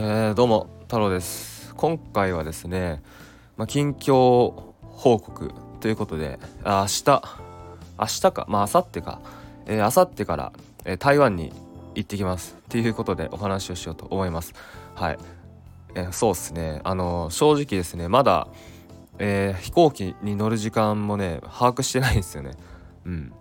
えー、どうも太郎です。今回はですね、まあ、近況報告ということで明日明日かまあ明後日か、えー、明後日から、えー、台湾に行ってきます。っていうことでお話をしようと思います。はい、えー、そうですね。あの正直ですねまだ、え、飛行機に乗る時間もね把握してないんですよね。うん。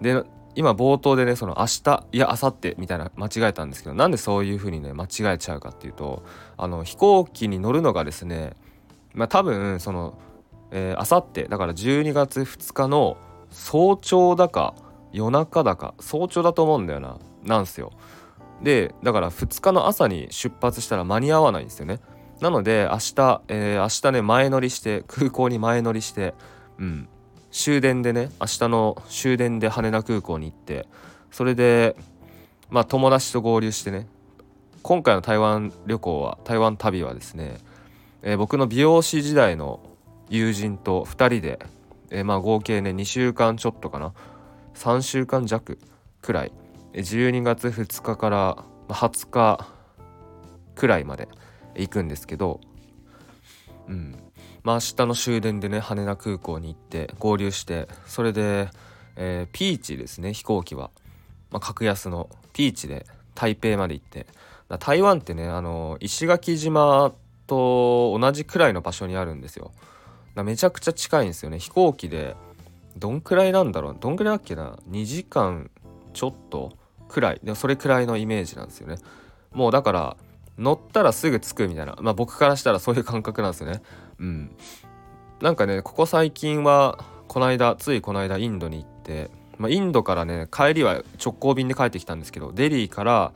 で今冒頭でねその明日いや明後日みたいな間違えたんですけどなんでそういう風にね間違えちゃうかっていうとあの飛行機に乗るのがですねまあ多分そのえー、明後日だから12月2日の早朝だか夜中だか早朝だと思うんだよななんすよ。でだから2日の朝に出発したら間に合わないんですよね。なので明日、えー、明日ね前乗りして空港に前乗りしてうん。終電でね明日の終電で羽田空港に行ってそれでまあ友達と合流してね今回の台湾旅行は台湾旅はですね、えー、僕の美容師時代の友人と2人で、えー、まあ合計ね2週間ちょっとかな3週間弱くらい12月2日から20日くらいまで行くんですけどうん。まあ明日の終電でね羽田空港に行って合流してそれで、えー、ピーチですね飛行機は、まあ、格安のピーチで台北まで行って。台湾ってねあの石垣島と同じくらいの場所にあるんですよ。めちゃくちゃ近いんですよね。飛行機でどんくらいなんだろう？どんくらいだっけな？2時間ちょっとくらい。でもそれくらいのイメージなんですよね。もうだから乗ったらすぐ着くみたいな。まあ僕からしたらそういう感覚なんですよね。うん。なんかねここ最近はこの間ついこの間インドに行って、まあ、インドからね帰りは直行便で帰ってきたんですけどデリーから、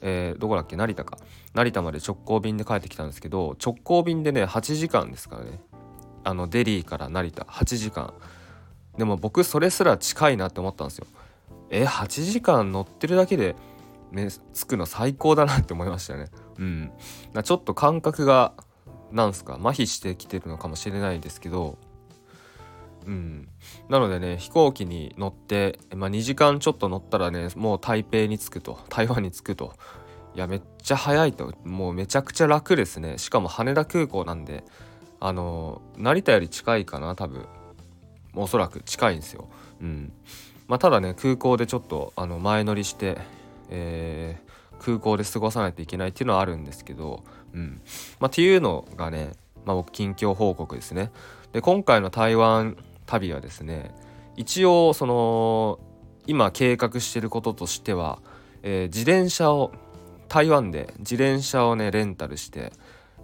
えー、どこだっけ？成田か。成田まで直行便で帰ってきたんですけど直行便でね8時間ですからね。あのデリーから成田。8時間。でも僕それすら近いなって思ったんですよ。え8時間乗ってるだけでね着くの最高だなって思いましたね。うん。ちょっと感覚がなんすか麻痺してきてるのかもしれないですけど。うん。なのでね飛行機に乗って、まあ、2時間ちょっと乗ったらねもう台北に着くと台湾に着くといやめっちゃ早いと。もうめちゃくちゃ楽ですね。しかも羽田空港なんであの成田より近いかな多分。おそらく近いんですよ。うん。まあ、ただね空港でちょっとあの前乗りして、えー、空港で過ごさないといけないっていうのはあるんですけど、うんまあ、っていうのがね、まあ、僕近況報告ですね。で今回の台湾旅はですね一応その今計画してることとしては、えー、自転車を台湾で自転車をねレンタルして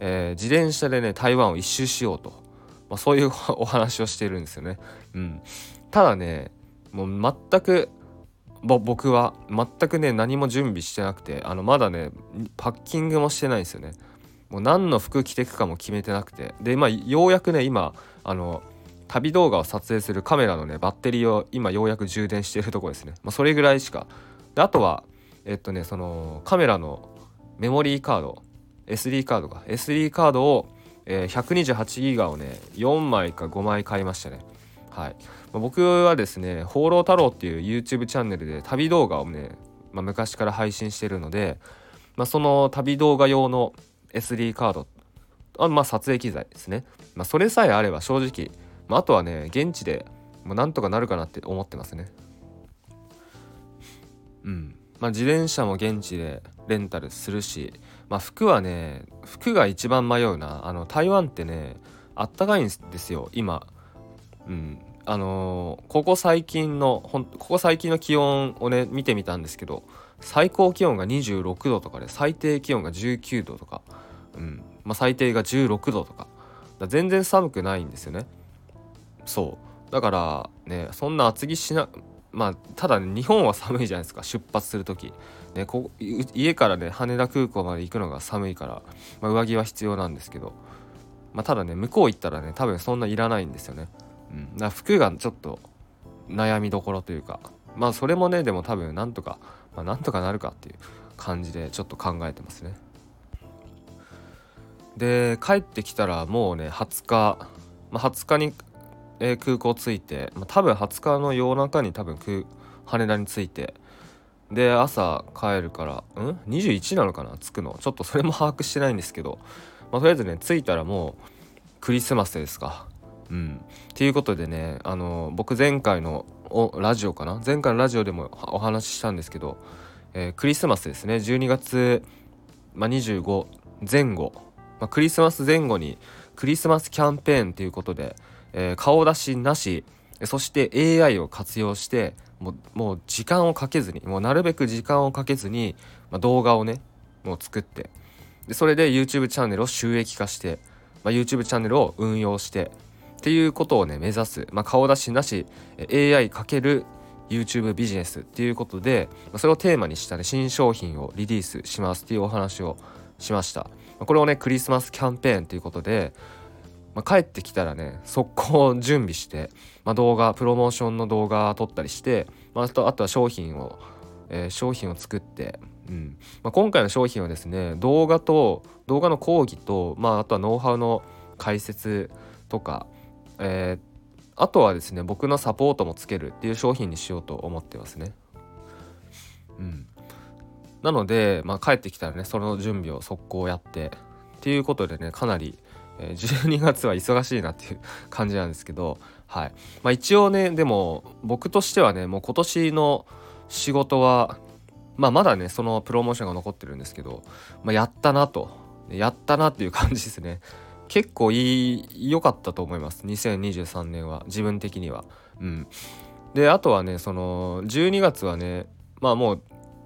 えー、自転車でね台湾を一周しようと、まあ、そういうお話をしてるんですよね。うん、ただねもう全く僕は全くね何も準備してなくてあのまだねパッキングもしてないんですよね。もう何の服着てくかも決めてなくてでまあようやくね今あの旅動画を撮影するカメラのねバッテリーを今ようやく充電しているとこですね。まあ、それぐらいしか。であとはえっとねそのカメラのメモリーカード SD カードか SD カードを、えー、128ギガをね4枚か5枚買いましたねはい、ま、僕はですね「放浪太郎」っていう YouTube チャンネルで旅動画をね、まあ、昔から配信してるので、まあ、その旅動画用の SD カードあまあ撮影機材ですね、まあ、それさえあれば正直、まあ、あとはね現地でもなんとかなるかなって思ってますね。うん。まあ自転車も現地でレンタルするしまあ服はね服が一番迷うな。あの台湾ってねあったかいんですよ今。うん。あのー、ここ最近のほんここ最近の気温をね見てみたんですけど最高気温が26度とかで最低気温が19度とか、うん。まあ、最低が16度とか。全然寒くないんですよね。そう。だからねそんな厚着しなまあただ、ね、日本は寒いじゃないですか。出発する時。ね、こ家からね羽田空港まで行くのが寒いから、まあ、上着は必要なんですけど、まあ、ただね向こう行ったらね多分そんないらないんですよね。うん、だ服がちょっと悩みどころというかまあそれもねでも多分なんとか、まあ、なんとかなるかっていう感じでちょっと考えてますね。で帰ってきたらもうね20日、まあ、20日に、えー、空港着いて、まあ、多分20日の夜中に多分羽田に着いてで朝帰るからん？21なのかな？着くの。ちょっとそれも把握してないんですけど、まあ、とりあえずね着いたらもうクリスマスですか。うん。っていうことでねあの僕前回のラジオかな？前回のラジオでもお話ししたんですけど、えー、クリスマスですね。12月、まあ、25前後、まあ、クリスマス前後にクリスマスキャンペーンということで、えー、顔出しなしそして AI を活用してもうもう時間をかけずにもうなるべく時間をかけずに、まあ、動画をねもう作って。でそれで YouTube チャンネルを収益化して、まあ、YouTube チャンネルを運用してっていうことをね目指す、まあ、顔出しなし AI かける YouTube ビジネスっていうことでそれをテーマにしたね新商品をリリースしますっていうお話をしました。これをねクリスマスキャンペーンということで、まあ、帰ってきたらね速攻準備して、まあ、動画プロモーションの動画撮ったりして、まあ、あとあとは商品を、えー、商品を作ってうん。まあ、今回の商品はですね動画と動画の講義と、まあ、あとはノウハウの解説とか、えー、あとはですね僕のサポートもつけるっていう商品にしようと思ってますね。うん、なので、まあ、帰ってきたらねその準備を速攻やってっていうことでねかなり、え、12月は忙しいなっていう感じなんですけど、はい。まあ、一応ねでも僕としてはねもう今年の仕事はまあまだねそのプロモーションが残ってるんですけど、まあ、やったなと。やったなっていう感じですね。結構いい良かったと思います。2023年は。自分的には。うん。であとはねその12月はねまあもう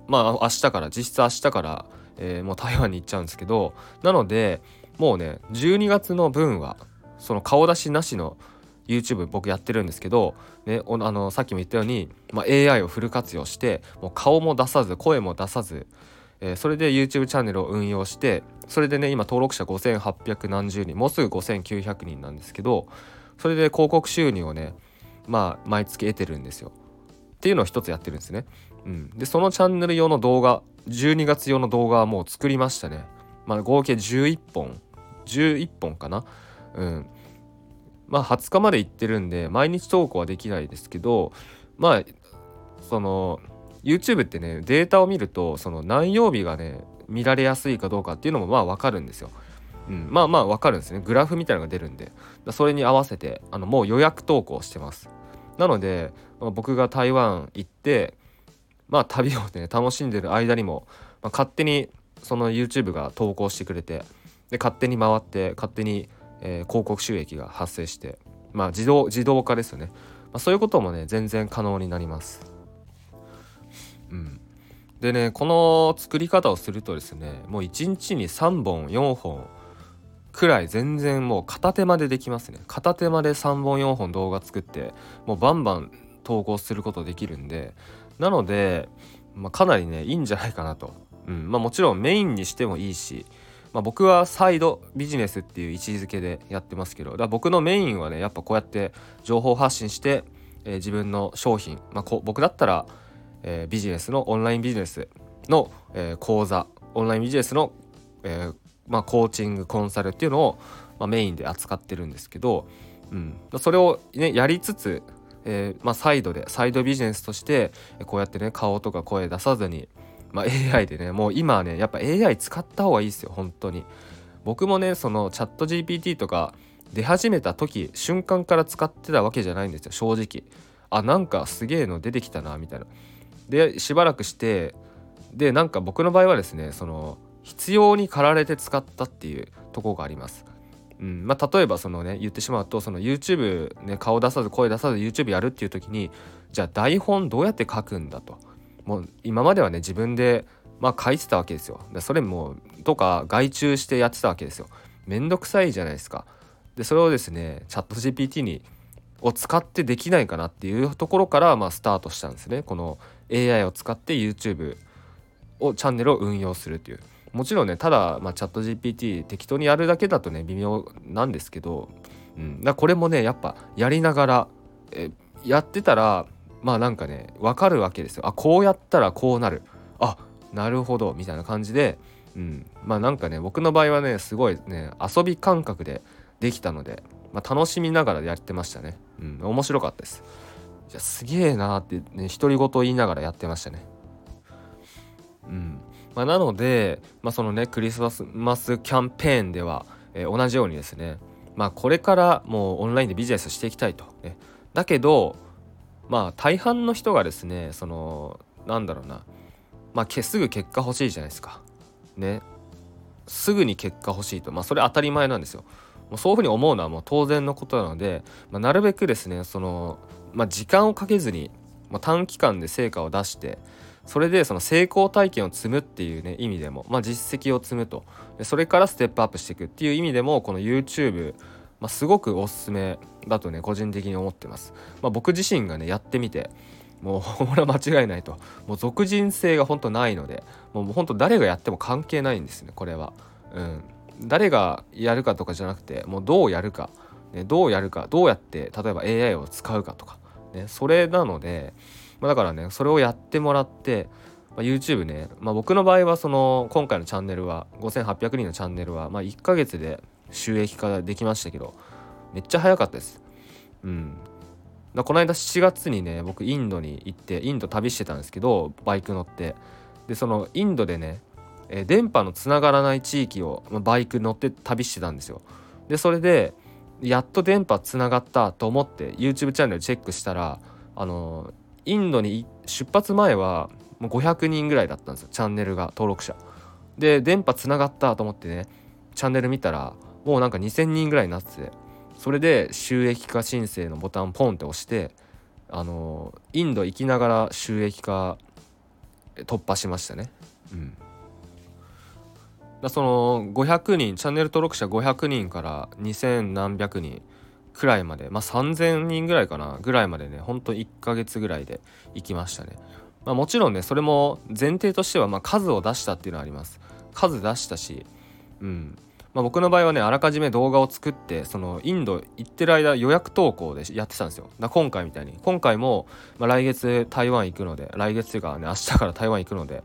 まあ明日から実質明日から、えー、もう台湾に行っちゃうんですけどなのでもうね12月の分はその顔出しなしの YouTube 僕やってるんですけど、ね、あのさっきも言ったように、まあ、AI をフル活用してもう顔も出さず声も出さず、えー、それで YouTube チャンネルを運用してそれでね今登録者5800何十人もうすぐ5900人なんですけどそれで広告収入をねまあ毎月得てるんですよっていうのを一つやってるんですね。うん、でそのチャンネル用の動画12月用の動画はもう作りましたね。まあ、合計11本11本かな。うん、まあ20日まで行ってるんで毎日投稿はできないですけどまあその YouTube ってねデータを見るとその何曜日がね見られやすいかどうかっていうのもまあ分かるんですよ。うん、まあまあ分かるんですねグラフみたいなのが出るんでそれに合わせてあのもう予約投稿してますなので、まあ、僕が台湾行ってまあ旅をね楽しんでる間にも、まあ、勝手にその YouTube が投稿してくれてで勝手に回って勝手にえー、広告収益が発生してまあ自動自動化ですよね、まあ、そういうこともね全然可能になります。うん、でねこの作り方をするとですねもう1日に3本4本くらい全然もう片手間でできますね。片手間で3本4本動画作ってもうバンバン投稿することできるんで。なので、まあ、かなりねいいんじゃないかなと、うん。まあ、もちろんメインにしてもいいしまあ、僕はサイドビジネスっていう位置づけでやってますけどだ僕のメインはねやっぱこうやって情報発信して、えー、自分の商品、まあ、こ僕だったら、えー、ビジネスのオンラインビジネスの、えー、講座オンラインビジネスの、えまあ、コーチングコンサルっていうのを、まあ、メインで扱ってるんですけど、うん、それを、ね、やりつつ、えまあ、サイドでサイドビジネスとしてこうやってね顔とか声出さずにまあ、AI でねもう今はねやっぱ AI 使った方がいいですよ本当に。僕もねそのチャット GPT とか出始めた時瞬間から使ってたわけじゃないんですよ正直。あなんかすげえの出てきたなみたいな。でしばらくしてでなんか僕の場合はですねその必要に駆られて使ったっていうとこがあります。うん。まあ、例えばそのね言ってしまうとその YouTube ね顔出さず声出さず YouTube やるっていう時にじゃあ台本どうやって書くんだと。もう今まではね自分でまあ書いてたわけですよ。でそれもとか外注してやってたわけですよ。めんどくさいじゃないですか。でそれをですねチャット GPT にを使ってできないかなっていうところからまあスタートしたんですね。この AI を使って YouTube をチャンネルを運用するっていう。もちろんねただ、まあ、チャット GPT 適当にやるだけだとね微妙なんですけど、うん、だこれもねやっぱやりながらえやってたらまあなんかね分かるわけですよ。あこうやったらこうなる。あなるほどみたいな感じで、うん、まあなんかね僕の場合はねすごいね遊び感覚でできたので、まあ、楽しみながらやってましたね、うん、面白かったです。じゃすげえなってね独り言言いながらやってましたね。うん。まあ、なので、まあ、そのねクリスマスキャンペーンでは、えー、同じようにですねまあこれからもうオンラインでビジネスしていきたいと、ね、だけどまあ大半の人がですねそのなんだろうな。まあすぐ結果欲しいじゃないですか。ね。すぐに結果欲しいと。まあそれ当たり前なんですよ。もうそういうふうに思うのはもう当然のことなので、まあ、なるべくですねその、まあ、時間をかけずに、まあ、短期間で成果を出してそれでその成功体験を積むっていうね意味でも、まあ、実績を積むとそれからステップアップしていくっていう意味でもこの YouTube まあ、すごくおすすめだとね個人的に思ってます。まあ、僕自身がねやってみてもうこれは間違いないともう俗人性が本当ないのでもう本当誰がやっても関係ないんですねこれは。うん、誰がやるかとかじゃなくてもうどうやるか、ね、どうやるか。どうやって例えば AI を使うかとか、ね、それなので、まあ、だからねそれをやってもらって、まあ、YouTube ね、まあ、僕の場合はその今回のチャンネルは5800人のチャンネルは、まあ、1ヶ月で収益化できましたけどめっちゃ早かったです。うん。だこの間7月にね僕インドに行ってインド旅してたんですけどバイク乗って。でそのインドでね、え、電波のつながらない地域を、バイク乗って旅してたんですよ。でそれでやっと電波つながったと思って YouTube チャンネルチェックしたらあのインドに出発前はもう500人ぐらいだったんですよチャンネルが登録者。で電波つながったと思ってねチャンネル見たらもうなんか2,000人ぐらいになっててそれで収益化申請のボタンポンって押してあのインド行きながら収益化突破しましたね。うん。だその500人チャンネル登録者500人から2,000何百人くらいまでまあ3,000人ぐらいかなぐらいまでねほんと1ヶ月ぐらいで行きましたね。まあ、もちろんねそれも前提としてはま数を出したっていうのはあります。数出したし、うん、まあ、僕の場合はねあらかじめ動画を作ってそのインド行ってる間予約投稿でやってたんですよだ今回みたいに今回も、まあ、来月台湾行くので来月というかね明日から台湾行くので、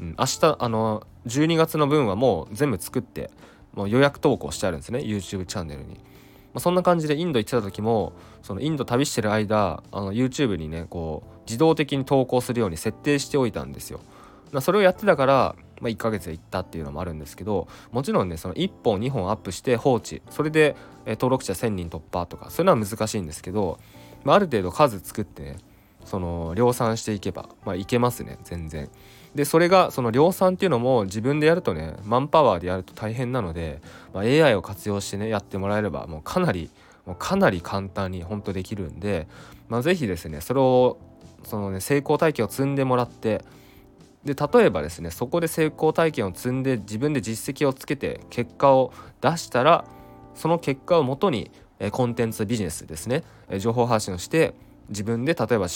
うん、明日あの12月の分はもう全部作ってもう予約投稿してあるんですね YouTube チャンネルに。まあ、そんな感じでインド行ってた時もそのインド旅してる間あの YouTube にねこう自動的に投稿するように設定しておいたんですよ。それをやってたからまあ、1ヶ月で行ったっていうのもあるんですけどもちろんねその1本2本アップして放置それで、登録者1000人突破とかそういうのは難しいんですけど、まあ、ある程度数作ってねその量産していけば、まあ、いけますね全然。でそれがその量産っていうのも自分でやるとねマンパワーでやると大変なので、まあ、AI を活用してねやってもらえればもうかなりもうかなり簡単に本当できるんで、まあ、是非ですねそれをそのね成功体験を積んでもらってで例えばですねそこで成功体験を積んで自分で実績をつけて結果を出したらその結果をもとにコンテンツビジネスですね情報発信をして自分で例えば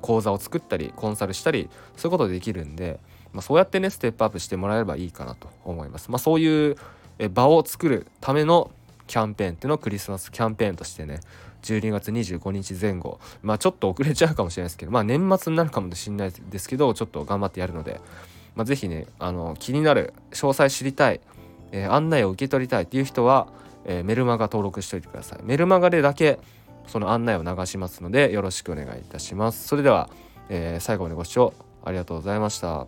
講座を作ったりコンサルしたりそういうことできるんで、まあ、そうやってねステップアップしてもらえればいいかなと思います。まあ、そういう場を作るためのキャンペーンっていうのをクリスマスキャンペーンとしてね12月25日前後まあちょっと遅れちゃうかもしれないですけどまあ年末になるかもしれないですけどちょっと頑張ってやるので、まあ、是非ねあの気になる詳細知りたい、えー、案内を受け取りたいっていう人は、えー、メルマガ登録しておいてくださいメルマガでだけその案内を流しますのでよろしくお願いいたしますそれでは、えー、最後までご視聴ありがとうございました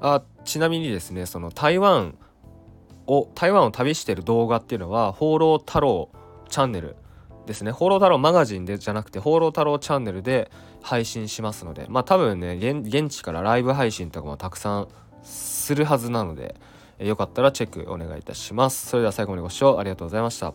あちなみにですねその台湾を台湾を旅してる動画っていうのは放浪太郎チャンネルですね「放浪太郎マガジン」でじゃなくて「放浪太郎チャンネル」で配信しますのでまあ多分ね現地からライブ配信とかもたくさんするはずなのでよかったらチェックお願いいたします。それでは最後までご視聴ありがとうございました。